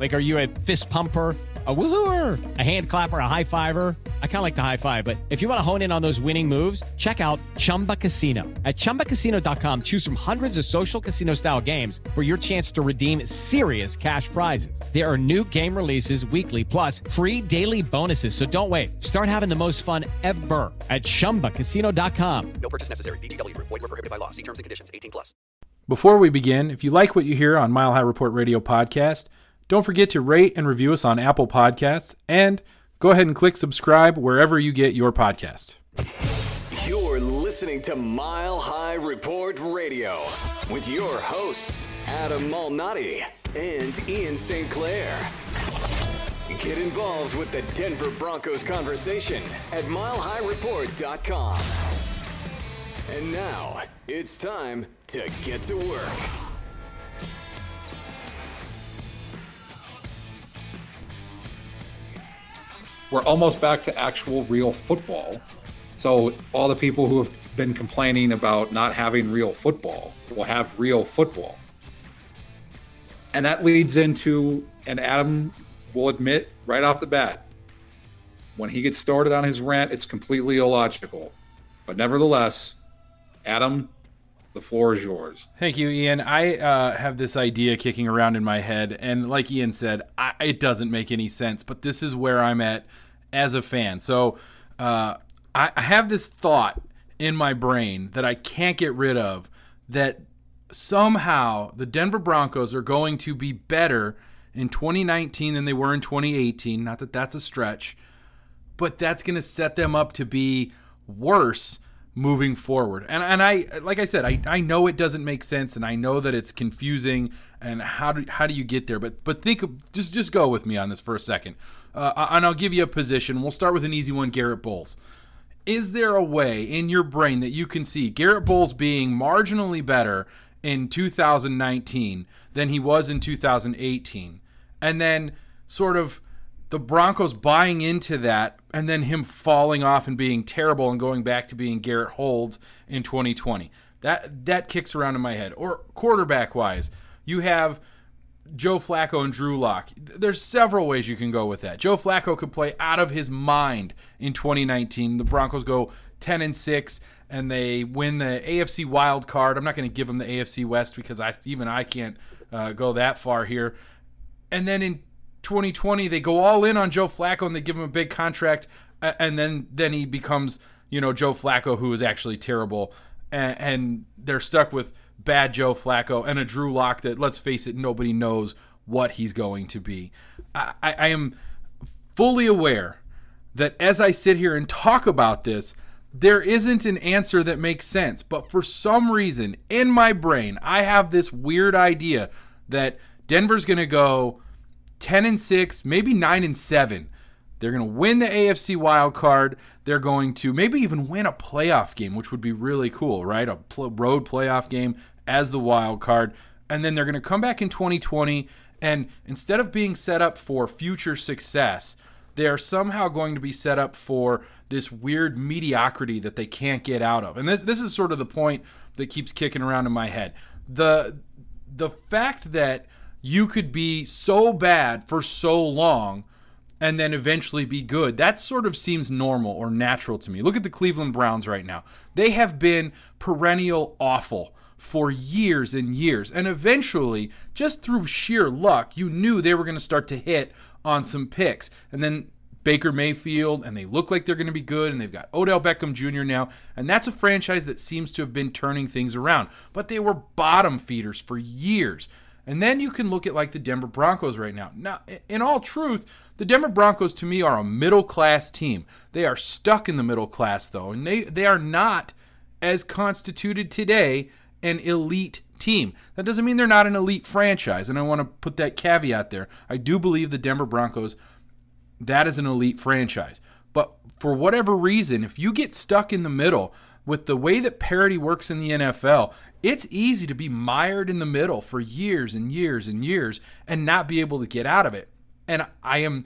Like, are you a fist pumper? A woohooer, a hand clapper, a high fiver. I kind of like the high five, but if you want to hone in on those winning moves, check out Chumba Casino. At chumbacasino.com, choose from hundreds of social casino style games for your chance to redeem serious cash prizes. There are new game releases weekly, plus free daily bonuses. So don't wait. Start having the most fun ever at chumbacasino.com. No purchase necessary. VGW Group. Void were prohibited by law. See terms and conditions. 18 plus. Before we begin, if you like what you hear on Mile High Report Radio podcast, don't forget to rate and review us on Apple Podcasts and go ahead and click subscribe wherever you get your podcast. You're listening to Mile High Report Radio with your hosts, Adam Malnati and Ian St. Clair. Get involved with the Denver Broncos conversation at milehighreport.com. And now it's time to get to work. We're almost back to actual real football. So all the people who have been complaining about not having real football will have real football. And that leads into, and Adam will admit right off the bat, when he gets started on his rant, it's completely illogical. But nevertheless, Adam, the floor is yours. Thank you, Ian. I uh, have this idea kicking around in my head, and like Ian said, I, it doesn't make any sense. But this is where I'm at as a fan. So uh, I, I have this thought in my brain that I can't get rid of that somehow the Denver Broncos are going to be better in 2019 than they were in 2018. Not that that's a stretch, but that's going to set them up to be worse moving forward. And and I like I said, I, I know it doesn't make sense and I know that it's confusing and how do how do you get there? But but think of, just just go with me on this for a second. Uh, and I'll give you a position. We'll start with an easy one, Garett Bolles. Is there a way in your brain that you can see Garett Bolles being marginally better in 2019 than he was in 2018? And then sort of the Broncos buying into that and then him falling off and being terrible and going back to being Garrett Holds in 2020. That that kicks around in my head. Or quarterback wise, you have Joe Flacco and Drew Lock. There's several ways you can go with that. Joe Flacco could play out of his mind in 2019. The Broncos go 10 and 6 and they win the AFC wild card. I'm not going to give them the AFC West because I even I can't uh, go that far here. And then in 2020 they go all in on Joe Flacco and they give him a big contract and then then he becomes, you know, Joe Flacco who is actually terrible and, and they're stuck with bad Joe Flacco and a Drew Lock that, let's face it, nobody knows what he's going to be. I, I, am fully aware that as I sit here and talk about this, there isn't an answer that makes sense. But for some reason in my brain, I have this weird idea that Denver's going to go 10 and 6, maybe 9 and 7 They're going to win the AFC wild card. They're going to maybe even win a playoff game, which would be really cool, right? A pl- road playoff game as the wild card. And then they're going to come back in 2020 and instead of being set up for future success, they are somehow going to be set up for this weird mediocrity that they can't get out of. And this this is sort of the point that keeps kicking around in my head. The the fact that you could be so bad for so long and then eventually be good. That sort of seems normal or natural to me. Look at the Cleveland Browns right now. They have been perennial awful for years and years. And eventually, just through sheer luck, you knew they were going to start to hit on some picks. And then Baker Mayfield, and they look like they're going to be good, and they've got Odell Beckham Jr. now. And that's a franchise that seems to have been turning things around. But they were bottom feeders for years. And then you can look at like the Denver Broncos right now. Now, in all truth, the Denver Broncos to me are a middle class team. They are stuck in the middle class though, and they they are not as constituted today an elite team. That doesn't mean they're not an elite franchise, and I want to put that caveat there. I do believe the Denver Broncos that is an elite franchise. But for whatever reason, if you get stuck in the middle with the way that parity works in the NFL, it's easy to be mired in the middle for years and years and years and not be able to get out of it. And I am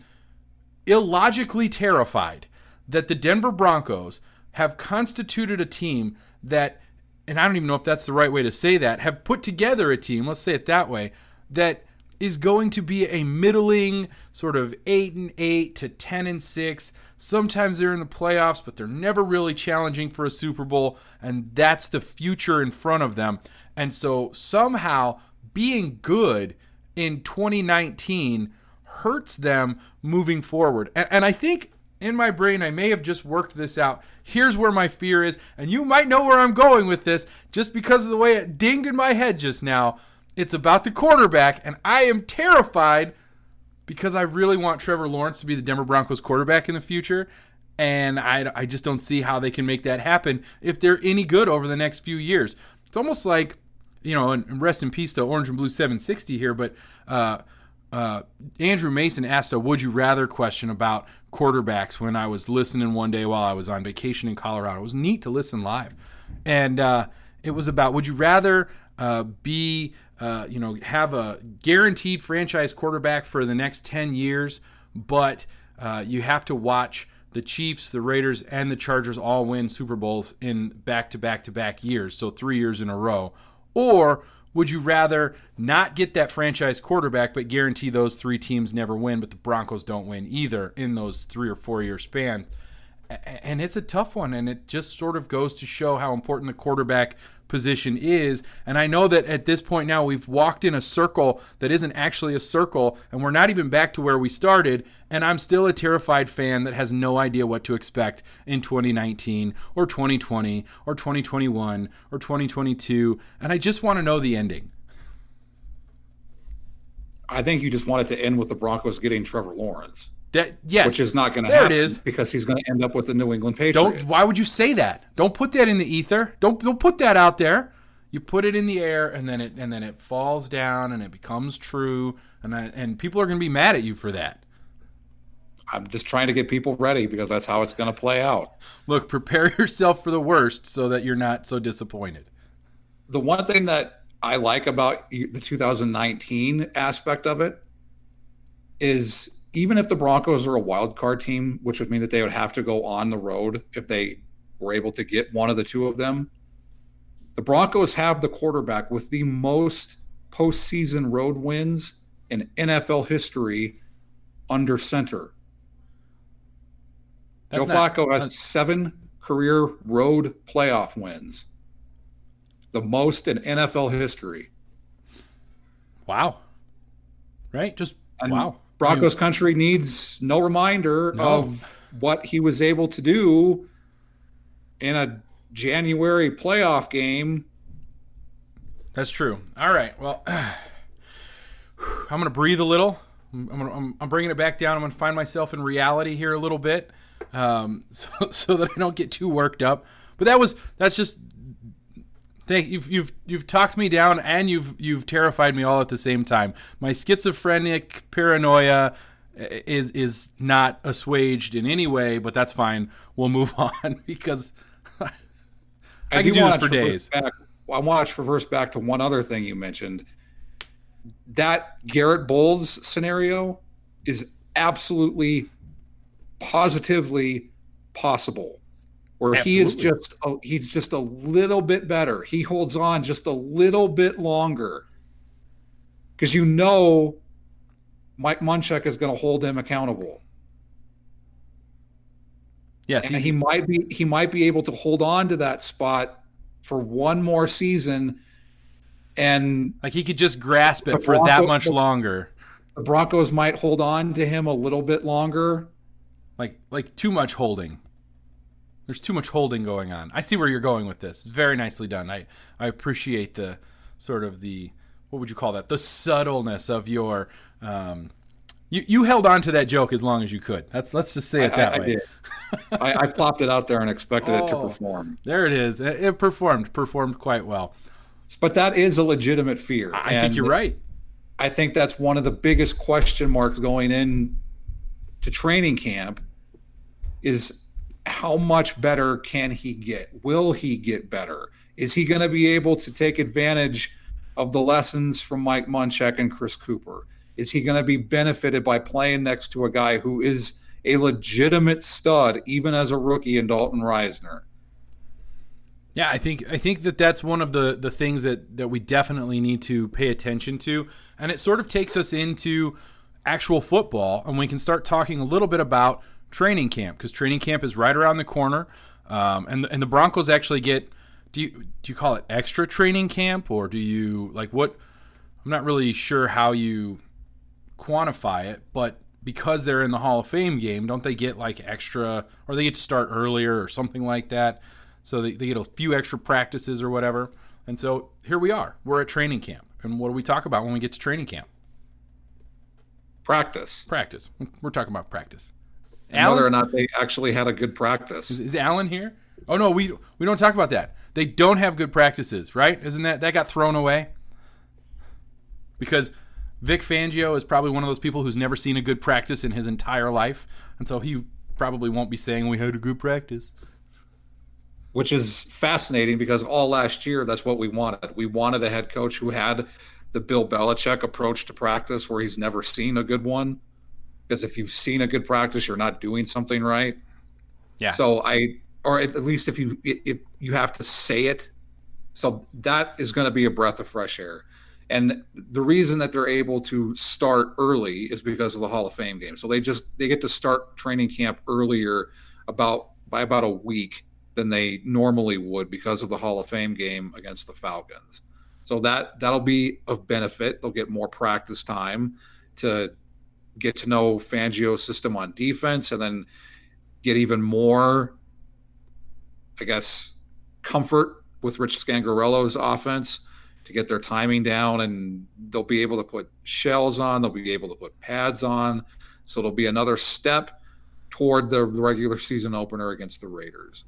illogically terrified that the Denver Broncos have constituted a team that and I don't even know if that's the right way to say that, have put together a team, let's say it that way, that is going to be a middling sort of 8 and 8 to 10 and 6. Sometimes they're in the playoffs, but they're never really challenging for a Super Bowl, and that's the future in front of them. And so somehow being good in 2019 hurts them moving forward. And, and I think in my brain, I may have just worked this out. Here's where my fear is, and you might know where I'm going with this just because of the way it dinged in my head just now. It's about the quarterback, and I am terrified because I really want Trevor Lawrence to be the Denver Broncos quarterback in the future. And I, I just don't see how they can make that happen if they're any good over the next few years. It's almost like, you know, and rest in peace to Orange and Blue 760 here, but uh, uh, Andrew Mason asked a would you rather question about quarterbacks when I was listening one day while I was on vacation in Colorado. It was neat to listen live. And uh, it was about would you rather uh, be, uh, you know, have a guaranteed franchise quarterback for the next 10 years, but uh, you have to watch the Chiefs, the Raiders, and the Chargers all win Super Bowls in back to back to back years, so three years in a row? Or would you rather not get that franchise quarterback, but guarantee those three teams never win, but the Broncos don't win either in those three or four year span? And it's a tough one, and it just sort of goes to show how important the quarterback position is. And I know that at this point now we've walked in a circle that isn't actually a circle, and we're not even back to where we started. And I'm still a terrified fan that has no idea what to expect in 2019 or 2020 or 2021 or 2022. And I just want to know the ending. I think you just want it to end with the Broncos getting Trevor Lawrence. That yes, which is not going to happen. There it is because he's going to end up with the New England Patriots. Don't. Why would you say that? Don't put that in the ether. Don't don't put that out there. You put it in the air, and then it and then it falls down, and it becomes true, and I, and people are going to be mad at you for that. I'm just trying to get people ready because that's how it's going to play out. Look, prepare yourself for the worst so that you're not so disappointed. The one thing that I like about the 2019 aspect of it is even if the Broncos are a wild card team, which would mean that they would have to go on the road if they were able to get one of the two of them, the Broncos have the quarterback with the most postseason road wins in NFL history under center. That's Joe not, Flacco has seven career road playoff wins, the most in NFL history. Wow. Right? Just and wow. Broncos country needs no reminder no. of what he was able to do in a January playoff game. That's true. All right. Well, I'm going to breathe a little. I'm, gonna, I'm, I'm, bringing it back down. I'm going to find myself in reality here a little bit, um, so, so that I don't get too worked up. But that was that's just Thank you've you've you've talked me down and you've you've terrified me all at the same time. My schizophrenic paranoia eh, is is not assuaged in any way, but that's fine. We'll move on because I, I can do, this for days. Back, I want to reverse back to one other thing you mentioned. That Garett Bolles scenario is absolutely, positively possible, where absolutely. he is just a, he's just a little bit better. He holds on just a little bit longer because you know Mike Munchak is going to hold him accountable. Yes, and he might be he might be able to hold on to that spot for one more season, and like he could just grasp it for that much longer. The Broncos might hold on to him a little bit longer, like like too much holding. There's too much holding going on. I see where you're going with this. Very nicely done. I I appreciate the sort of the what would you call that? The subtleness of your um, you, you held on to that joke as long as you could. That's let's just say it that I, way. I, I, I, plopped it out there and expected oh, it to oh, perform. There it is. It, it, performed. Performed quite well. But that is a legitimate fear. I think you're right. I think that's one of the biggest question marks going in to training camp is how much better can he get? Will he get better? Is he going to be able to take advantage of the lessons from Mike Munchak and Chris Kuper? Is he going to be benefited by playing next to a guy who is a legitimate stud, even as a rookie in Dalton Risner? Yeah, I think I think that that's one of the the things that that we definitely need to pay attention to, and it sort of takes us into actual football, and we can start talking a little bit about training camp because training camp is right around the corner, um, and and the Broncos actually get do you do you call it extra training camp or do you like what? I'm not really sure how you quantify it, but because they're in the Hall of Fame game, don't they get like extra, or they get to start earlier or something like that? So they, they get a few extra practices or whatever. And so here we are. We're at training camp. And what do we talk about when we get to training camp? Practice. Practice. We're talking about practice. Whether or not they actually had a good practice. Is, is Alan here? Oh no, we we don't talk about that. They don't have good practices, right? Isn't that that got thrown away? Because Vic Fangio is probably one of those people who's never seen a good practice in his entire life, and so he probably won't be saying we had a good practice. Which is fascinating because all last year that's what we wanted. We wanted a head coach who had the Bill Belichick approach to practice where he's never seen a good one. Because if you've seen a good practice, you're not doing something right. Yeah. So I or at least if you if you have to say it. So that is going to be a breath of fresh air. And the reason that they're able to start early is because of the Hall of Fame game. So they just they get to start training camp earlier about by about a week than they normally would because of the Hall of Fame game against the Falcons. So that that'll be of benefit. They'll get more practice time to get to know Fangio's system on defense and then get even more I guess comfort with Rich Scangarello's offense to get their timing down. And they'll be able to put shells on they'll be able to put pads on. So it'll be another step toward the regular season opener against the raiders.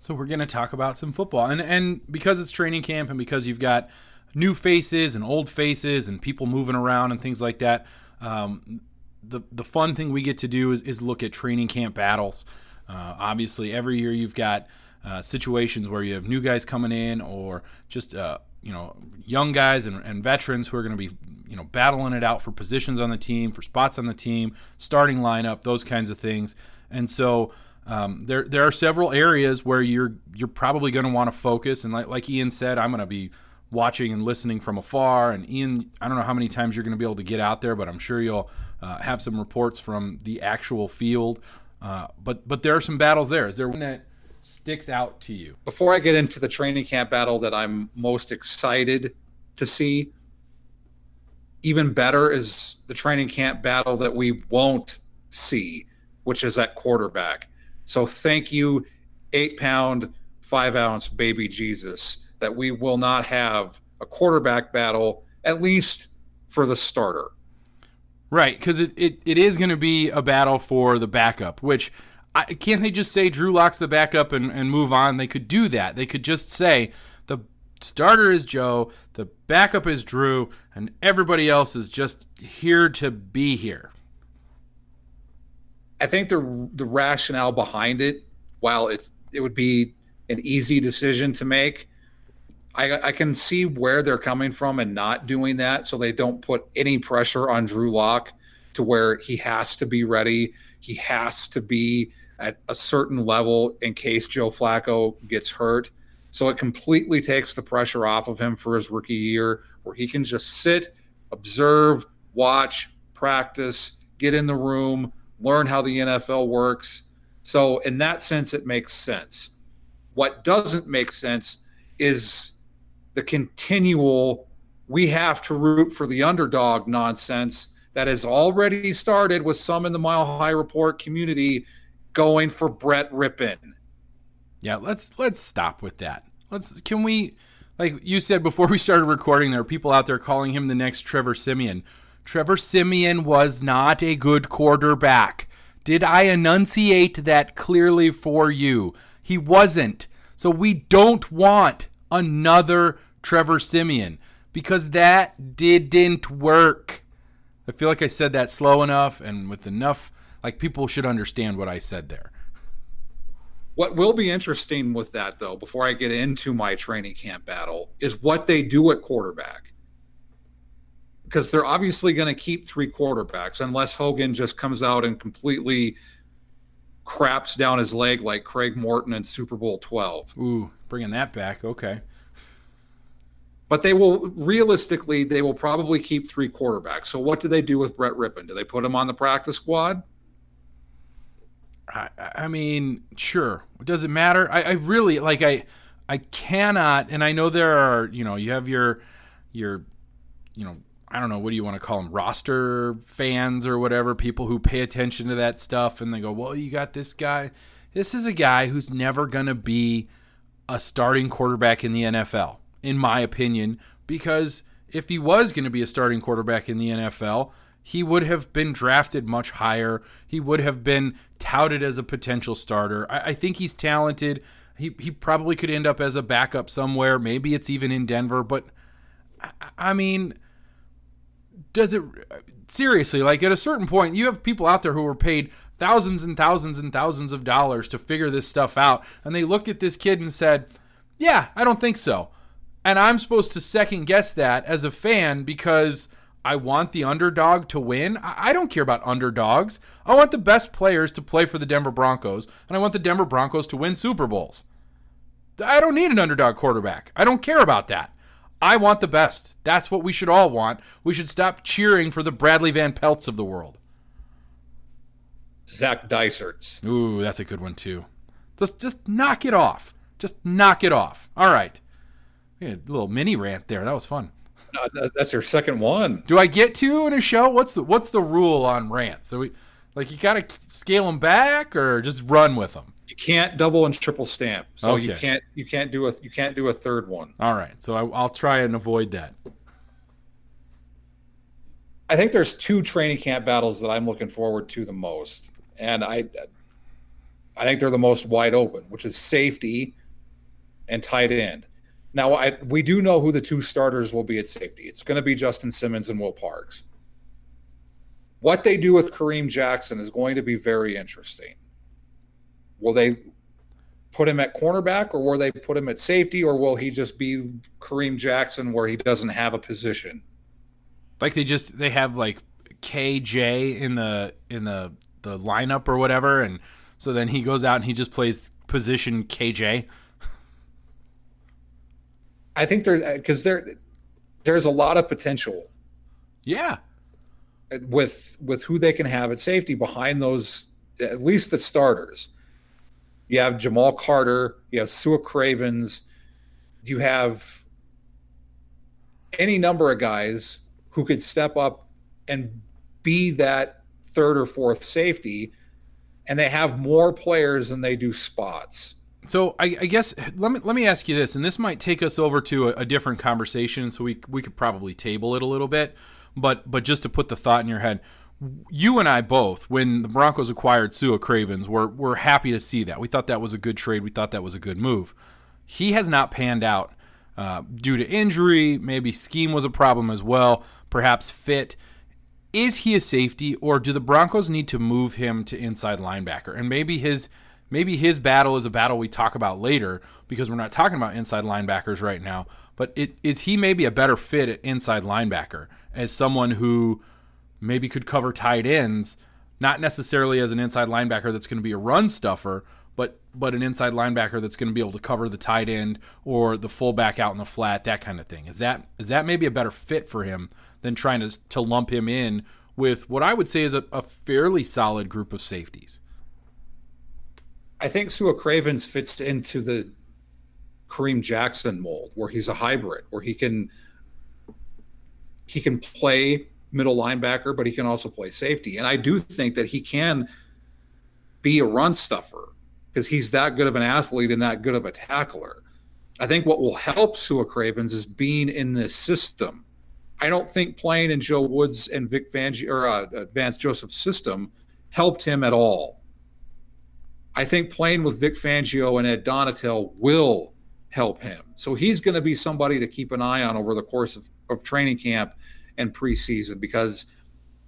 So we're going to talk about some football. And and because it's training camp and because you've got new faces and old faces and people moving around and things like that um, the the fun thing we get to do is, is look at training camp battles uh, obviously every year you've got uh, situations where you have new guys coming in or just uh, you know young guys and, and veterans who are going to be you know battling it out for positions on the team, for spots on the team, starting lineup, those kinds of things. And so um, there there are several areas where you're you're probably going to want to focus. And like like Ian said, I'm going to be watching and listening from afar. And Ian, I don't know how many times you're going to be able to get out there, but I'm sure you'll uh, have some reports from the actual field. Uh, but but there are some battles there. Is there one that sticks out to you? Before I get into the training camp battle that I'm most excited to see, even better is the training camp battle that we won't see, which is at quarterback. So thank you, eight pound, five ounce baby Jesus, that we will not have a quarterback battle, at least for the starter. Right, because it, it, it is going to be a battle for the backup, which – I, can't they just say Drew Lock's the backup and, and move on? They could do that. They could just say the starter is Joe, the backup is Drew, and everybody else is just here to be here. I think the the rationale behind it, while it's it would be an easy decision to make, I, I can see where they're coming from and not doing that, so they don't put any pressure on Drew Lock to where he has to be ready. He has to be at a certain level in case Joe Flacco gets hurt. So it completely takes the pressure off of him for his rookie year, where he can just sit, observe, watch, practice, get in the room, learn how the NFL works. So, in that sense, it makes sense. What doesn't make sense is the continual we have to root for the underdog nonsense that has already started with some in the Mile High Report community going for Brett Rypien. Yeah, let's let's stop with that. Let's can we like you said before we started recording there are people out there calling him the next Trevor Siemian. Trevor Siemian was not a good quarterback. Did I enunciate that clearly for you? He wasn't. So we don't want another Trevor Siemian because that didn't work. I feel like I said that slow enough and with enough, like people should understand what I said there. What will be interesting with that, though, before I get into my training camp battle, is what they do at quarterback. Because they're obviously going to keep three quarterbacks unless Hogan just comes out and completely craps down his leg like Craig Morton in Super Bowl 12. Ooh, bringing that back. Okay. But they will realistically, they will probably keep three quarterbacks. So what do they do with Brett Rypien? Do they put him on the practice squad? I, I mean, sure. Does it matter? I, I really like. I I cannot, and I know there are. You know, you have your your, you know, I don't know what do you want to call them, roster fans or whatever, people who pay attention to that stuff, and they go, well, you got this guy. This is a guy who's never going to be a starting quarterback in the NFL, in my opinion, because if he was going to be a starting quarterback in the NFL, he would have been drafted much higher. He would have been touted as a potential starter. I, I, think he's talented. He, he probably could end up as a backup somewhere. Maybe it's even in Denver. But I, I mean, does it seriously? Like at a certain point, you have people out there who were paid thousands and thousands and thousands of dollars to figure this stuff out. And they looked at this kid and said, Yeah, I don't think so. And I'm supposed to second guess that as a fan because I want the underdog to win. I don't care about underdogs. I want the best players to play for the Denver Broncos, and I want the Denver Broncos to win Super Bowls. I don't need an underdog quarterback. I don't care about that. I want the best. That's what we should all want. We should stop cheering for the Bradlee Van Pelts of the world. Zac Dyserts. Ooh, that's a good one too. Just just knock it off. Just knock it off. All right. a little mini rant there. That was fun. No, that's your second one. Do I get two in a show? What's the what's the rule on rants? So we like you got to scale them back or just run with them. You can't double and triple stamp, so okay. you can't you can't do a you can't do a third one. All right, so I, I'll try and avoid that. I think there's two training camp battles that I'm looking forward to the most, and I I think they're the most wide open, which is safety and tight end. Now, I, we do know who the two starters will be at safety. It's going to be Justin Simmons and Will Parks. What they do with Kareem Jackson is going to be very interesting. Will they put him at cornerback or will they put him at safety or will he just be Kareem Jackson where he doesn't have a position? Like they just they have like KJ in the in the the lineup or whatever and so then he goes out and he just plays position KJ. I think there because there there's a lot of potential. Yeah. With with who they can have at safety behind those at least the starters. You have Jamal Carter, you have Sua Cravens, you have any number of guys who could step up and be that third or fourth safety, and they have more players than they do spots. So I, I, guess let me let me ask you this, and this might take us over to a, a, different conversation. So we we could probably table it a little bit, but but just to put the thought in your head, you and I both, when the Broncos acquired Sua Cravens, were were happy to see that. We thought that was a good trade. We thought that was a good move. He has not panned out uh, due to injury. Maybe scheme was a problem as well. Perhaps fit. is he a safety or do the Broncos need to move him to inside linebacker? And maybe his maybe his battle is a battle we talk about later because we're not talking about inside linebackers right now. But it, is he maybe a better fit at inside linebacker as someone who maybe could cover tight ends, not necessarily as an inside linebacker that's going to be a run stuffer, but but an inside linebacker that's going to be able to cover the tight end or the fullback out in the flat, that kind of thing. Is that is that maybe a better fit for him than trying to to lump him in with what I would say is a, a fairly solid group of safeties? I think Sua Cravens fits into the Kareem Jackson mold, where he's a hybrid, where he can he can play middle linebacker, but he can also play safety. And I do think that he can be a run stuffer because he's that good of an athlete and that good of a tackler. I think what will help Sua Cravens is being in this system. I don't think playing in Joe Woods and Vic Fangio or uh, Vance Joseph's system helped him at all. I think playing with Vic Fangio and Ed Donatell will help him. So he's going to be somebody to keep an eye on over the course of, of training camp and preseason because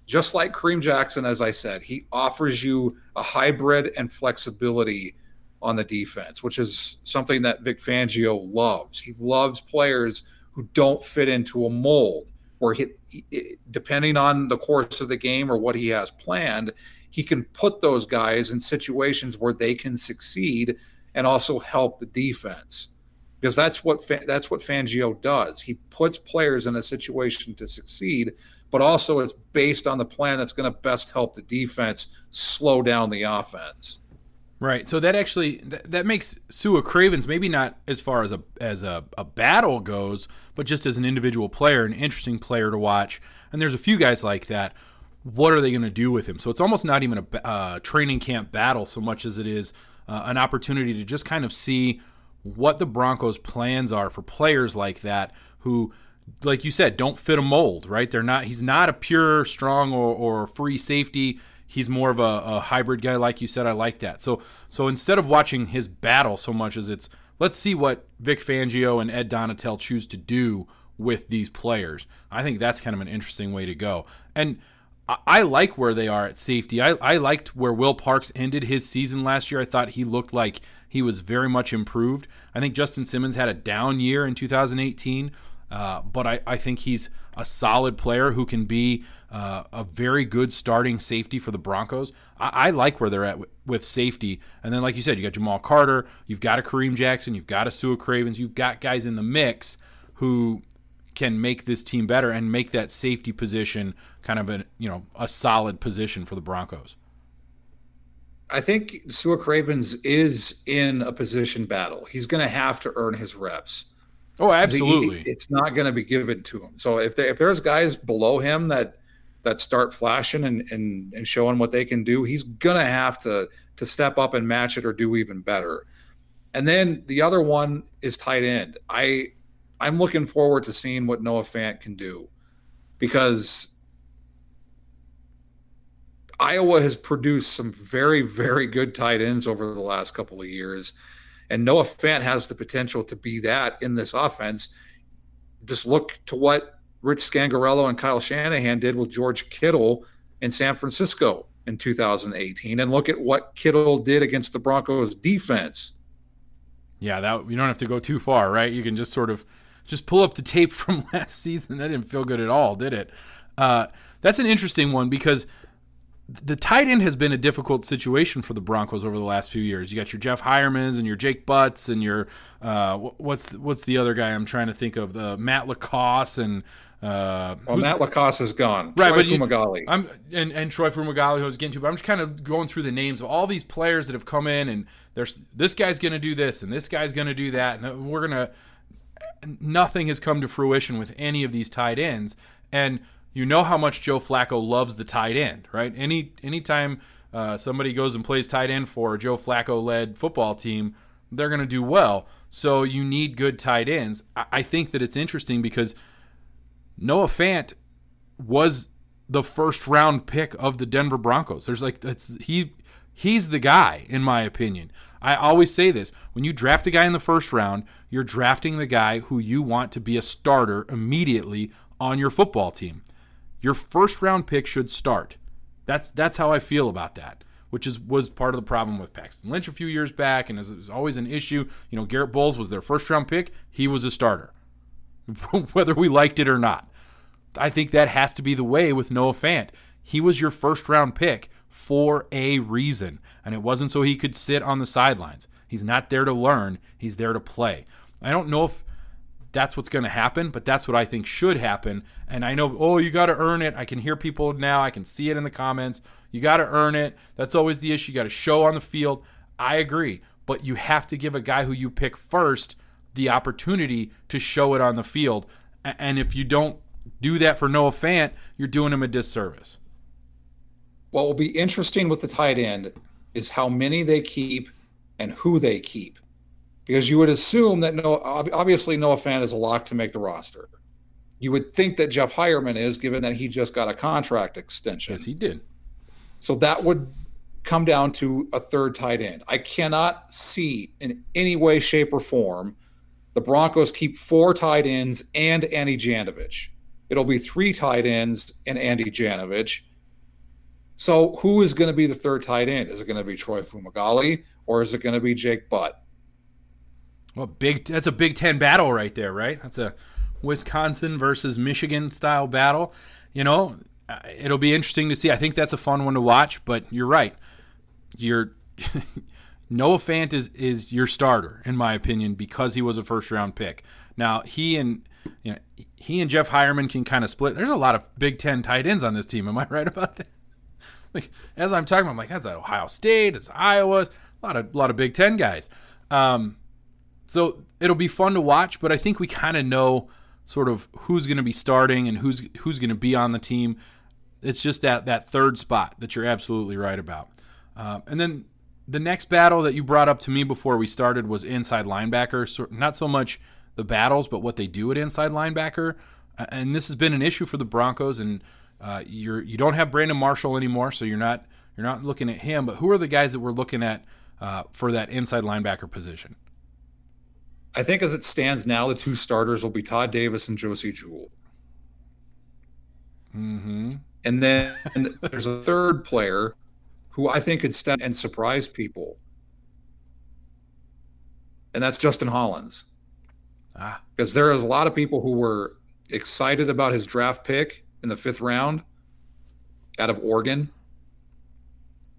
just like Kareem Jackson, as I said, he offers you a hybrid and flexibility on the defense, which is something that Vic Fangio loves. He loves players who don't fit into a mold, where he, depending on the course of the game or what he has planned, he can put those guys in situations where they can succeed and also help the defense because that's what that's what Fangio does. He puts players in a situation to succeed, but also it's based on the plan that's going to best help the defense slow down the offense. Right. So that actually that, that makes Sua Cravens maybe not as far as a as a, a battle goes, but just as an individual player, an interesting player to watch. And there's a few guys like that. What are they going to do with him? So it's almost not even a uh, training camp battle so much as it is uh, an opportunity to just kind of see what the Broncos' plans are for players like that who, like you said, don't fit a mold, right? They're not. He's not a pure, strong, or, or free safety. He's more of a, a hybrid guy, like you said. I like that. So, so instead of watching his battle so much as it's let's see what Vic Fangio and Ed Donatell choose to do with these players. I think that's kind of an interesting way to go. And I like where they are at safety. I, I liked where Will Parks ended his season last year. I thought he looked like he was very much improved. I think Justin Simmons had a down year in 2018, uh, but I, I think he's a solid player who can be uh, a very good starting safety for the Broncos. I, I like where they're at w- with safety. And then, like you said, you got Jamal Carter, you've got a Kareem Jackson, you've got a Sua Cravens, you've got guys in the mix who can make this team better and make that safety position kind of a you know a solid position for the Broncos. I think Sua Cravens is in a position battle. He's going to have to earn his reps. Oh, absolutely. He, it's not going to be given to him. So if there, if there's guys below him that that start flashing and, and and showing what they can do, he's going to have to to step up and match it or do even better. And then the other one is tight end. I I'm looking forward to seeing what Noah Fant can do because Iowa has produced some very, very good tight ends over the last couple of years. And Noah Fant has the potential to be that in this offense. Just look to what Rich Scangarello and Kyle Shanahan did with George Kittle in San Francisco in 2018. And look at what Kittle did against the Broncos defense. Yeah, that you don't have to go too far, right? You can just sort of just pull up the tape from last season. That didn't feel good at all, did it? Uh, that's an interesting one because the tight end has been a difficult situation for the Broncos over the last few years. You got your Jeff Heuermans and your Jake Butts and your uh, what's what's the other guy I'm trying to think of the Matt LaCosse and uh, well, Matt LaCosse is gone. Right, Troy but Fumagalli. You, I'm and, and Troy Fumagalli, who I was getting to, but I'm just kind of going through the names of all these players that have come in, and there's this guy's going to do this, and this guy's going to do that, and we're gonna nothing has come to fruition with any of these tight ends. And you know how much Joe Flacco loves the tight end, right? Any anytime uh, somebody goes and plays tight end for a Joe Flacco led football team, they're going to do well. So you need good tight ends. I, I think that it's interesting because Noah Fant was the first round pick of the Denver Broncos. There's like it's he he's the guy in my opinion. I always say this when you draft a guy in the first round, you're drafting the guy who you want to be a starter immediately on your football team. Your first round pick should start. That's that's how I feel about that. Which is was part of the problem with Paxton Lynch a few years back, and is always an issue. You know, Garett Bolles was their first round pick. He was a starter, whether we liked it or not. I think that has to be the way with Noah Fant. He was your first round pick for a reason, and it wasn't so he could sit on the sidelines. He's not there to learn, he's there to play. I don't know if that's what's going to happen, but that's what I think should happen. And I know, oh, you got to earn it. I can hear people now, I can see it in the comments. You got to earn it. That's always the issue. You got to show on the field. I agree, but you have to give a guy who you pick first the opportunity to show it on the field. And if you don't do that for Noah Fant, you're doing him a disservice. What will be interesting with the tight end is how many they keep and who they keep. Because you would assume that no, obviously Noah Fant is a lock to make the roster. You would think that Jeff Heuerman is, given that he just got a contract extension. Yes, he did. So that would come down to a third tight end. I cannot see in any way, shape, or form the Broncos keep four tight ends and Andy Janovich. It'll be three tight ends and Andy Janovich. So who is going to be the third tight end? Is it going to be Troy Fumagalli or is it going to be Jake Butt? Well, big that's a Big Ten battle right there, right? That's a Wisconsin versus Michigan style battle. You know, uh, it'll be interesting to see. I think that's a fun one to watch. But you're right. You're Noah Fant is is your starter in my opinion because he was a first round pick. Now he and you know he and Jeff Heuerman can kind of split. There's a lot of Big Ten tight ends on this team. Am I right about that? Like as I'm talking, I'm like that's Ohio State, it's Iowa, a lot of a lot of Big Ten guys. Um, so it'll be fun to watch, but I think we kind of know sort of who's going to be starting and who's who's going to be on the team. It's just that that third spot that you're absolutely right about. Uh, and then the next battle that you brought up to me before we started was inside linebacker. So not so much the battles, but what they do at inside linebacker. And this has been an issue for the Broncos. And uh, you're you don't have Brandon Marshall anymore, so you're not you're not looking at him. But who are the guys that we're looking at uh, for that inside linebacker position? I think as it stands now, the two starters will be Todd Davis and Josey Jewell. Mm-hmm. And then there's a third player who I think could step and surprise people. And that's Justin Hollins. Ah. Because there is a lot of people who were excited about his draft pick in the fifth round out of Oregon.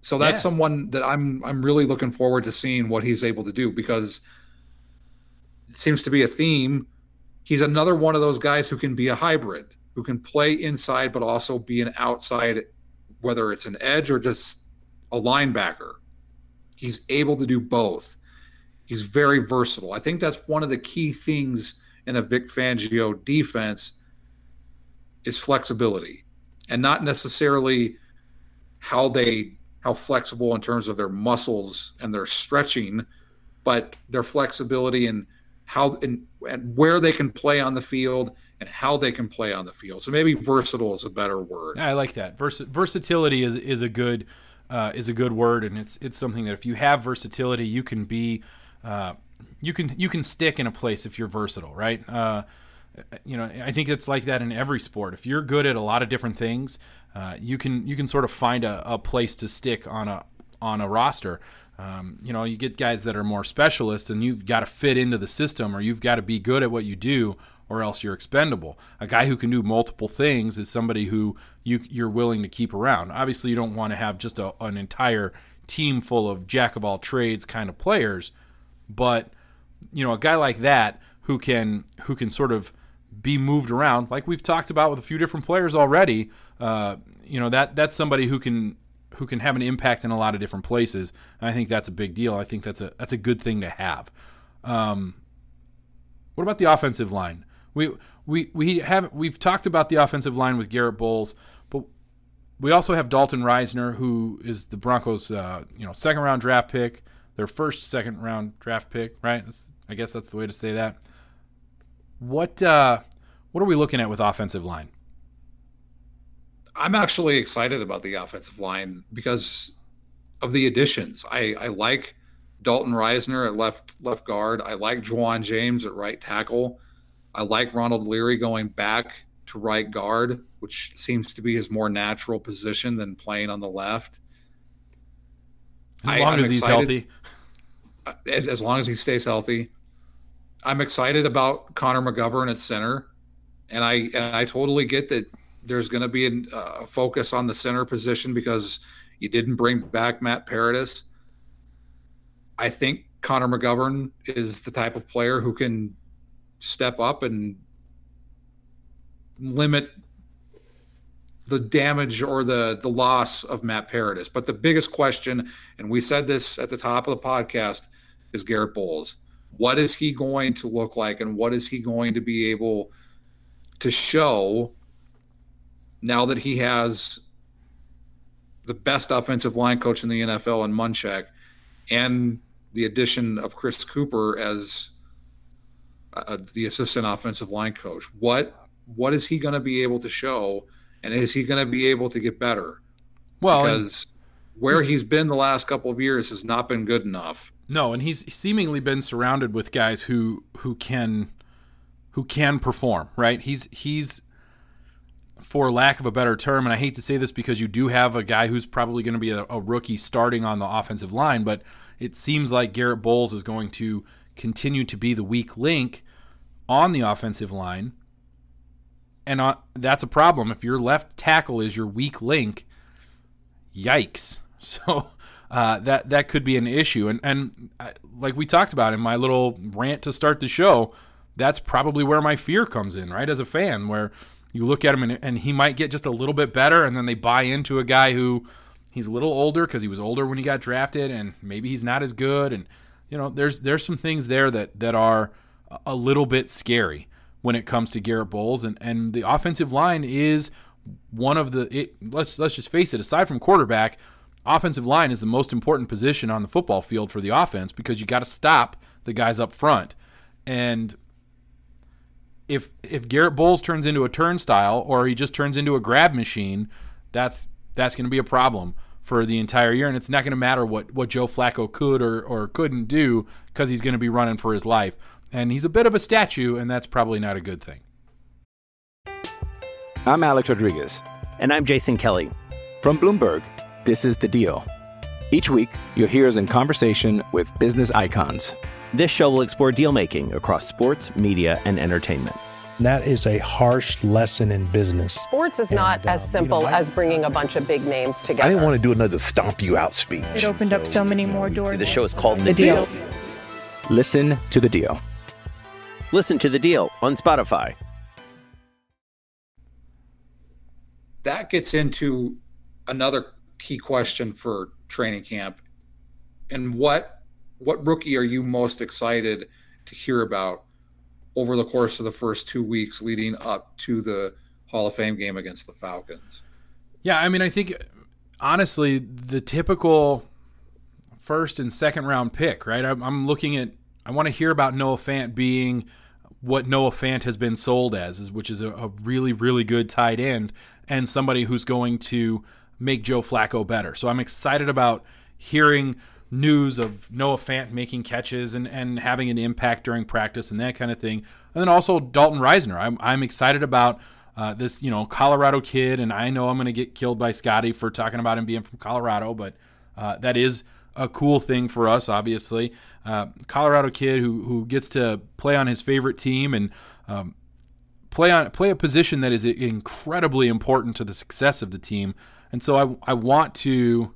So that's yeah. someone that I'm I'm really looking forward to seeing what he's able to do because – seems to be a theme. He's another one of those guys who can be a hybrid, who can play inside but also be an outside, whether it's an edge or just a linebacker. He's able to do both. He's very versatile. I think that's one of the key things in a Vic Fangio defense is flexibility and not necessarily how they how flexible in terms of their muscles and their stretching, but their flexibility and how and, and where they can play on the field and how they can play on the field. So maybe versatile is a better word. I like that. Vers- versatility is is a good uh, is a good word, and it's it's something that if you have versatility, you can be uh, you can you can stick in a place if you're versatile, right? Uh, you know, I think it's like that in every sport. If you're good at a lot of different things, uh, you can you can sort of find a, a place to stick on a on a roster. Um, you know, you get guys that are more specialists, and you've got to fit into the system, or you've got to be good at what you do, or else you're expendable. A guy who can do multiple things is somebody who you, you're willing to keep around. Obviously, you don't want to have just a, an entire team full of jack of all trades kind of players, but you know, a guy like that who can who can sort of be moved around, like we've talked about with a few different players already. Uh, you know, that that's somebody who can who can have an impact in a lot of different places. And I think that's a big deal. I think that's a that's a good thing to have. Um, what about the offensive line? We we we have we've talked about the offensive line with Garett Bolles, but we also have Dalton Risner, who is the Broncos' uh, you know second round draft pick, their first second round draft pick, right? That's, I guess that's the way to say that. What uh, what are we looking at with offensive line? I'm actually excited about the offensive line because of the additions. I, I like Dalton Risner at left left guard. I like Ja'Wuan James at right tackle. I like Ronald Leary going back to right guard, which seems to be his more natural position than playing on the left. As long I, as he's healthy. Uh, as, as long as he stays healthy. I'm excited about Connor McGovern at center, and I and I totally get that there's going to be a uh, focus on the center position because you didn't bring back Matt Paradis. I think Connor McGovern is the type of player who can step up and limit the damage or the the loss of Matt Paradis. But the biggest question, and we said this at the top of the podcast, is Garett Bolles. What is he going to look like, and what is he going to be able to show now that he has the best offensive line coach in the NFL in Munchak, and the addition of Chris Kuper as uh, the assistant offensive line coach? What what is he going to be able to show, and is he going to be able to get better? Well, because where he's been the last couple of years has not been good enough. No, and he's seemingly been surrounded with guys who who can who can perform, right? He's he's for lack of a better term, and I hate to say this because you do have a guy who's probably going to be a, a rookie starting on the offensive line, but it seems like Garett Bolles is going to continue to be the weak link on the offensive line and uh, that's a problem. If your left tackle is your weak link, yikes. So uh, that that could be an issue. And and uh, like we talked about in my little rant to start the show, that's probably where my fear comes in, right? As a fan, where you look at him and, and he might get just a little bit better, and then they buy into a guy who he's a little older because he was older when he got drafted, and maybe he's not as good. And you know, there's there's some things there that that are a little bit scary when it comes to Garett Bolles, and and the offensive line is one of the it, let's let's just face it. Aside from quarterback, offensive line is the most important position on the football field for the offense because you got to stop the guys up front, and if if Garett Bolles turns into a turnstile or he just turns into a grab machine, that's that's going to be a problem for the entire year, and it's not going to matter what what Joe Flacco could or or couldn't do because he's going to be running for his life and he's a bit of a statue, and that's probably not a good thing. I'm Alex Rodriguez. And I'm Jason Kelly. From Bloomberg, this is The Deal. Each week, you'll hear us in conversation with business icons. This show will explore deal making across sports, media, and entertainment. That is a harsh lesson in business. Sports is and, not uh, as simple you know, as bringing a bunch of big names together. I didn't want to do another stomp you out speech. It opened so, up so many more doors. The show is called The, the deal. deal. Listen to the deal. Listen to the deal on Spotify. That gets into another key question for training camp. And what what rookie are you most excited to hear about over the course of the first two weeks leading up to the Hall of Fame game against the Falcons? Yeah, I mean, I think honestly, the typical first and second round pick, right? I'm, I'm looking at I want to hear about Noah Fant being what Noah Fant has been sold as, which is a, a really, really good tight end and somebody who's going to make Joe Flacco better. So I'm excited about hearing news of Noah Fant making catches and, and having an impact during practice and that kind of thing. And then also Dalton Risner. I'm, I'm excited about uh, this, you know, Colorado kid, and I know I'm going to get killed by Scotty for talking about him being from Colorado, but uh, that is – a cool thing for us, obviously. Uh, Colorado kid who who gets to play on his favorite team and um, play on play a position that is incredibly important to the success of the team. And so I I want to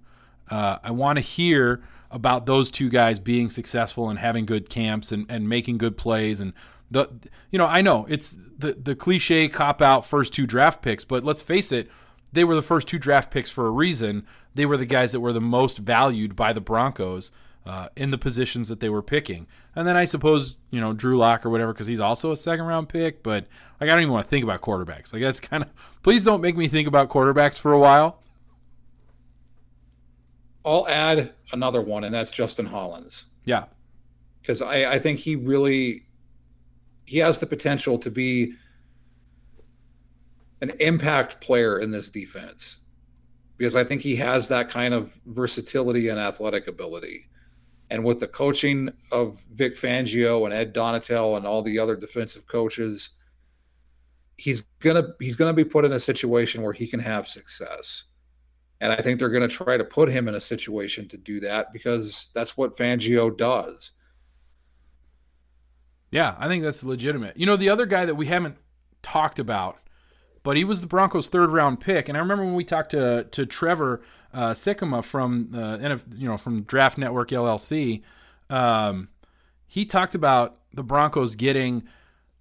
uh, I want to hear about those two guys being successful and having good camps and, and making good plays and the you know I know it's the the cliche cop out first two draft picks, but let's face it they were the first two draft picks for a reason. They were the guys that were the most valued by the Broncos uh, in the positions that they were picking. And then I suppose, you know, Drew Lock or whatever, because he's also a second round pick. But like, I don't even want to think about quarterbacks. Like, that's kind of, please don't make me think about quarterbacks for a while. I'll add another one, and that's Justin Hollins. Yeah. Because I, I think he really, he has the potential to be an impact player in this defense because I think he has that kind of versatility and athletic ability. And with the coaching of Vic Fangio and Ed Donatell and all the other defensive coaches, he's gonna he's gonna be put in a situation where he can have success. And I think they're going to try to put him in a situation to do that because that's what Fangio does. Yeah, I think that's legitimate. You know, the other guy that we haven't talked about, but he was the Broncos' third round pick, and I remember when we talked to to Trevor uh, Sikkema from uh, you know from Draft Network LLC, um, he talked about the Broncos getting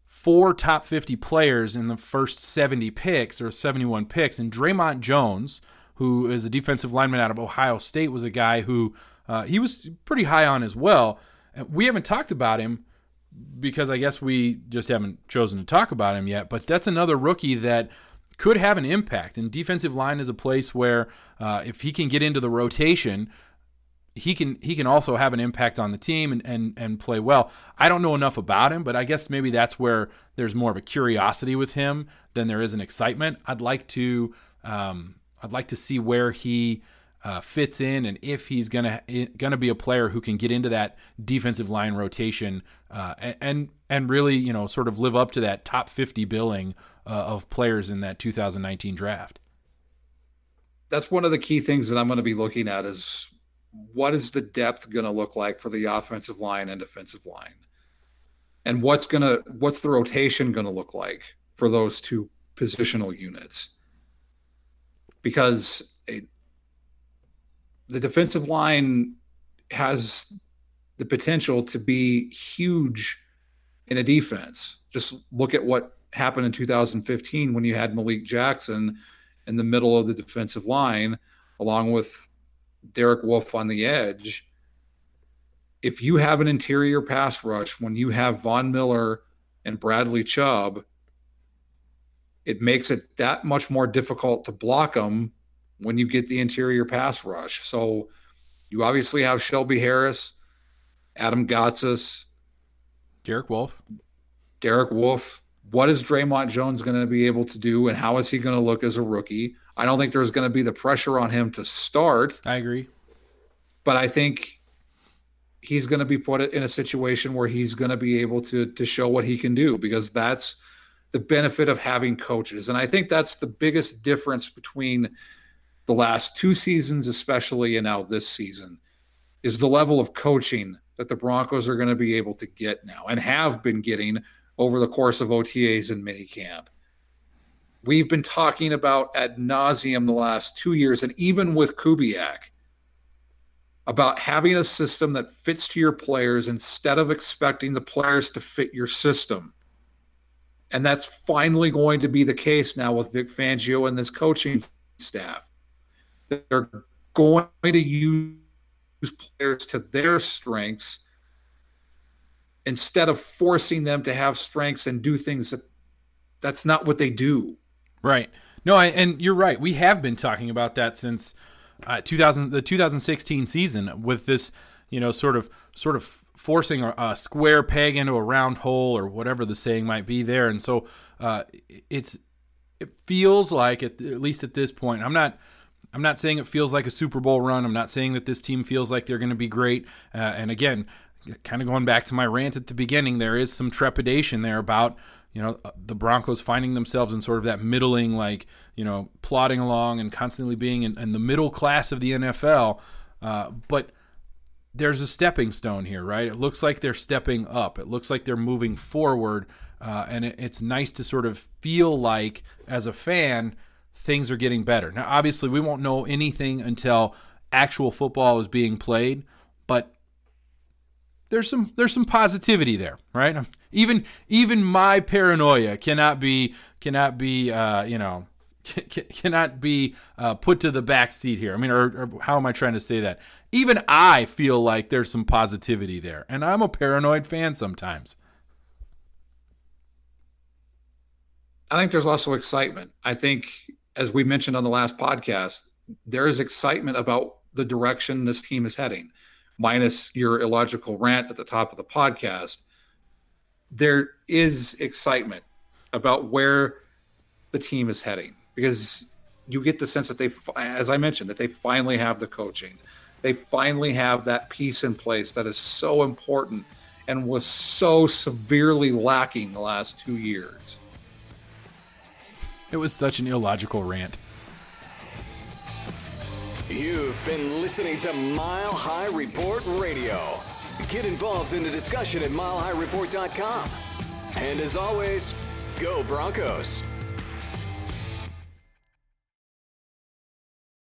four top 50 players in the first 70 picks or 71 picks, and Dre'Mont Jones, who is a defensive lineman out of Ohio State, was a guy who uh, he was pretty high on as well. We haven't talked about him because I guess we just haven't chosen to talk about him yet. But that's another rookie that could have an impact. And defensive line is a place where uh, if he can get into the rotation, he can he can also have an impact on the team and, and and play well. I don't know enough about him, but I guess maybe that's where there's more of a curiosity with him than there is an excitement. I'd like to um, I'd like to see where he uh, fits in and if he's gonna gonna be a player who can get into that defensive line rotation uh, and and really you know sort of live up to that top 50 billing uh, of players in that 2019 draft. That's one of the key things that I'm going to be looking at is what is the depth going to look like for the offensive line and defensive line, and what's gonna what's the rotation going to look like for those two positional units because it, the defensive line has the potential to be huge in a defense. Just look at what happened in 2015 when you had Malik Jackson in the middle of the defensive line, along with Derek Wolfe on the edge. If you have an interior pass rush, when you have Von Miller and Bradley Chubb, it makes it that much more difficult to block them when you get the interior pass rush. So you obviously have Shelby Harris, Adam Gotsis, Derek Wolfe. Derek Wolfe. What is Dre'Mont Jones going to be able to do, and how is he going to look as a rookie? I don't think there's going to be the pressure on him to start. I agree. But I think he's going to be put in a situation where he's going to be able to to show what he can do because that's the benefit of having coaches. And I think that's the biggest difference between the last two seasons, especially, and now this season, is the level of coaching that the Broncos are going to be able to get now and have been getting over the course of OTAs and minicamp. We've been talking about ad nauseum the last two years, and even with Kubiak, about having a system that fits to your players instead of expecting the players to fit your system. And that's finally going to be the case now with Vic Fangio and this coaching staff they're going to use players to their strengths instead of forcing them to have strengths and do things that that's not what they do. Right. No, I, and you're right. We have been talking about that since uh, 2000 the 2016 season with this, you know, sort of sort of forcing a, a, square peg into a round hole or whatever the saying might be there. And so uh, it's it feels like at, at least at this point, I'm not I'm not saying it feels like a Super Bowl run. I'm not saying that this team feels like they're going to be great. Uh, and again, kind of going back to my rant at the beginning, there is some trepidation there about you know the Broncos finding themselves in sort of that middling, like you know, plodding along and constantly being in, in the middle class of the NFL. Uh, but there's a stepping stone here, right? It looks like they're stepping up. It looks like they're moving forward, uh, and it, it's nice to sort of feel like as a fan things are getting better. Now, obviously, we won't know anything until actual football is being played, but there's some there's some positivity there, right? Even even my paranoia cannot be cannot be uh, you know cannot be uh, put to the back seat here. I mean, or, or, how am I trying to say that? Even I feel like there's some positivity there, and I'm a paranoid fan sometimes. I think there's also excitement. I think as we mentioned on the last podcast, there is excitement about the direction this team is heading, minus your illogical rant at the top of the podcast. There is excitement about where the team is heading because you get the sense that they, as I mentioned, that they finally have the coaching. They finally have that piece in place that is so important and was so severely lacking the last two years. It was such an illogical rant. You've been listening to Mile High Report Radio. Get involved in the discussion at milehighreport.com. And as always, go Broncos.